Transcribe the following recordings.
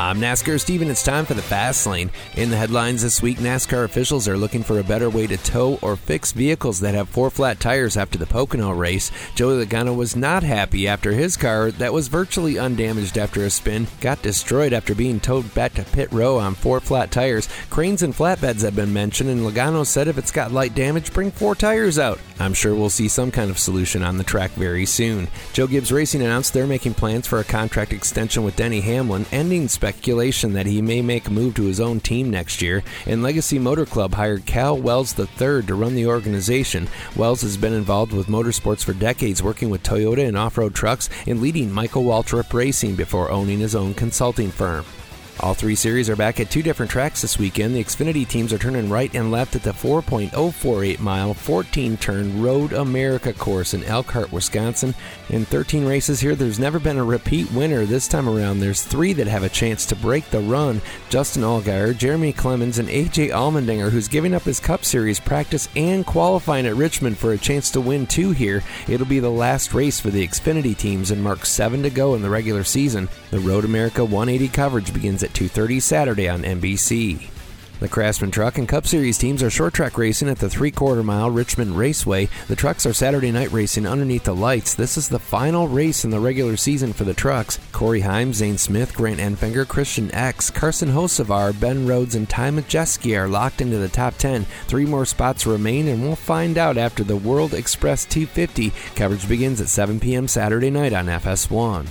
I'm NASCAR Steven. It's time for the Fast Lane. In the headlines this week, NASCAR officials are looking for a better way to tow or fix vehicles that have four flat tires after the Pocono race. Joey Logano was not happy after his car, that was virtually undamaged after a spin, got destroyed after being towed back to pit row on four flat tires. Cranes and flatbeds have been mentioned, and Logano said if it's got light damage, bring four tires out. I'm sure we'll see some kind of solution on the track very soon. Joe Gibbs Racing announced they're making plans for a contract extension with Denny Hamlin, ending speculation that he may make a move to his own team next year, and Legacy Motor Club hired Cal Wells III to run the organization. Wells has been involved with motorsports for decades, working with Toyota and off road trucks and leading Michael Waltrip Racing before owning his own consulting firm. All three series are back at two different tracks this weekend. The Xfinity teams are turning right and left at the 4.048 mile, 14 turn Road America course in Elkhart, Wisconsin. In 13 races here, there's never been a repeat winner. This time around, there's three that have a chance to break the run Justin Allgaier, Jeremy Clements, and AJ Allmendinger, who's giving up his Cup Series practice and qualifying at Richmond for a chance to win two here. It'll be the last race for the Xfinity teams and marks seven to go in the regular season. The Road America 180 coverage begins at 2:30 Saturday on NBC. The Craftsman Truck and Cup Series teams are short track racing at the three quarter mile Richmond Raceway. The trucks are Saturday night racing underneath the lights. This is the final race in the regular season for the trucks. Corey Heim, Zane Smith, Grant Enfinger, Christian Eckes, Carson Hocevar, Ben Rhodes, and Ty Majeski are locked into the top 10. Three more spots remain, and we'll find out after the World Express 250. Coverage begins at 7 p.m. Saturday night on FS1.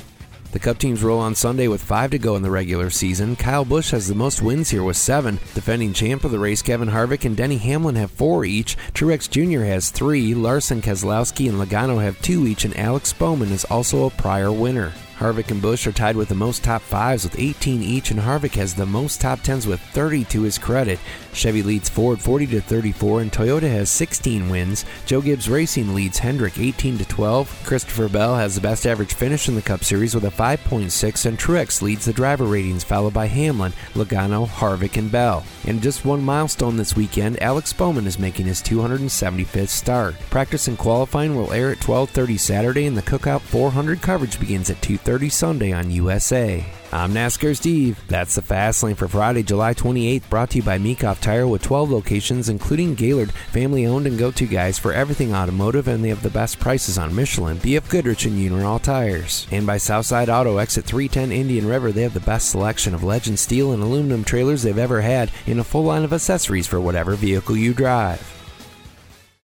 The Cup teams roll on Sunday with five to go in the regular season. Kyle Busch has the most wins here with seven. Defending champ of the race, Kevin Harvick and Denny Hamlin have four each. Truex Jr. has three. Larson, Keselowski, and Logano have two each, and Alex Bowman is also a prior winner. Harvick and Busch are tied with the most top fives with 18 each, and Harvick has the most top tens with 30 to his credit. Chevy leads Ford 40 to 34, and Toyota has 16 wins. Joe Gibbs Racing leads Hendrick 18 to 12. Christopher Bell has the best average finish in the Cup Series with a 5.6, and Truex leads the driver ratings, followed by Hamlin, Logano, Harvick, and Bell. And just one milestone this weekend, Alex Bowman is making his 275th start. Practice and qualifying will air at 12:30 Saturday, and the Cookout 400 coverage begins at 2. 30 Sunday on USA. I'm NASCAR Steve. That's the Fast Lane for Friday, July 28th, brought to you by Meekhof Tire with 12 locations, including Gaylord, family owned and go to guys for everything automotive, and they have the best prices on Michelin, BF Goodrich, and Uniroyal tires. And by Southside Auto, exit 310 Indian River, they have the best selection of legend steel and aluminum trailers they've ever had, in a full line of accessories for whatever vehicle you drive.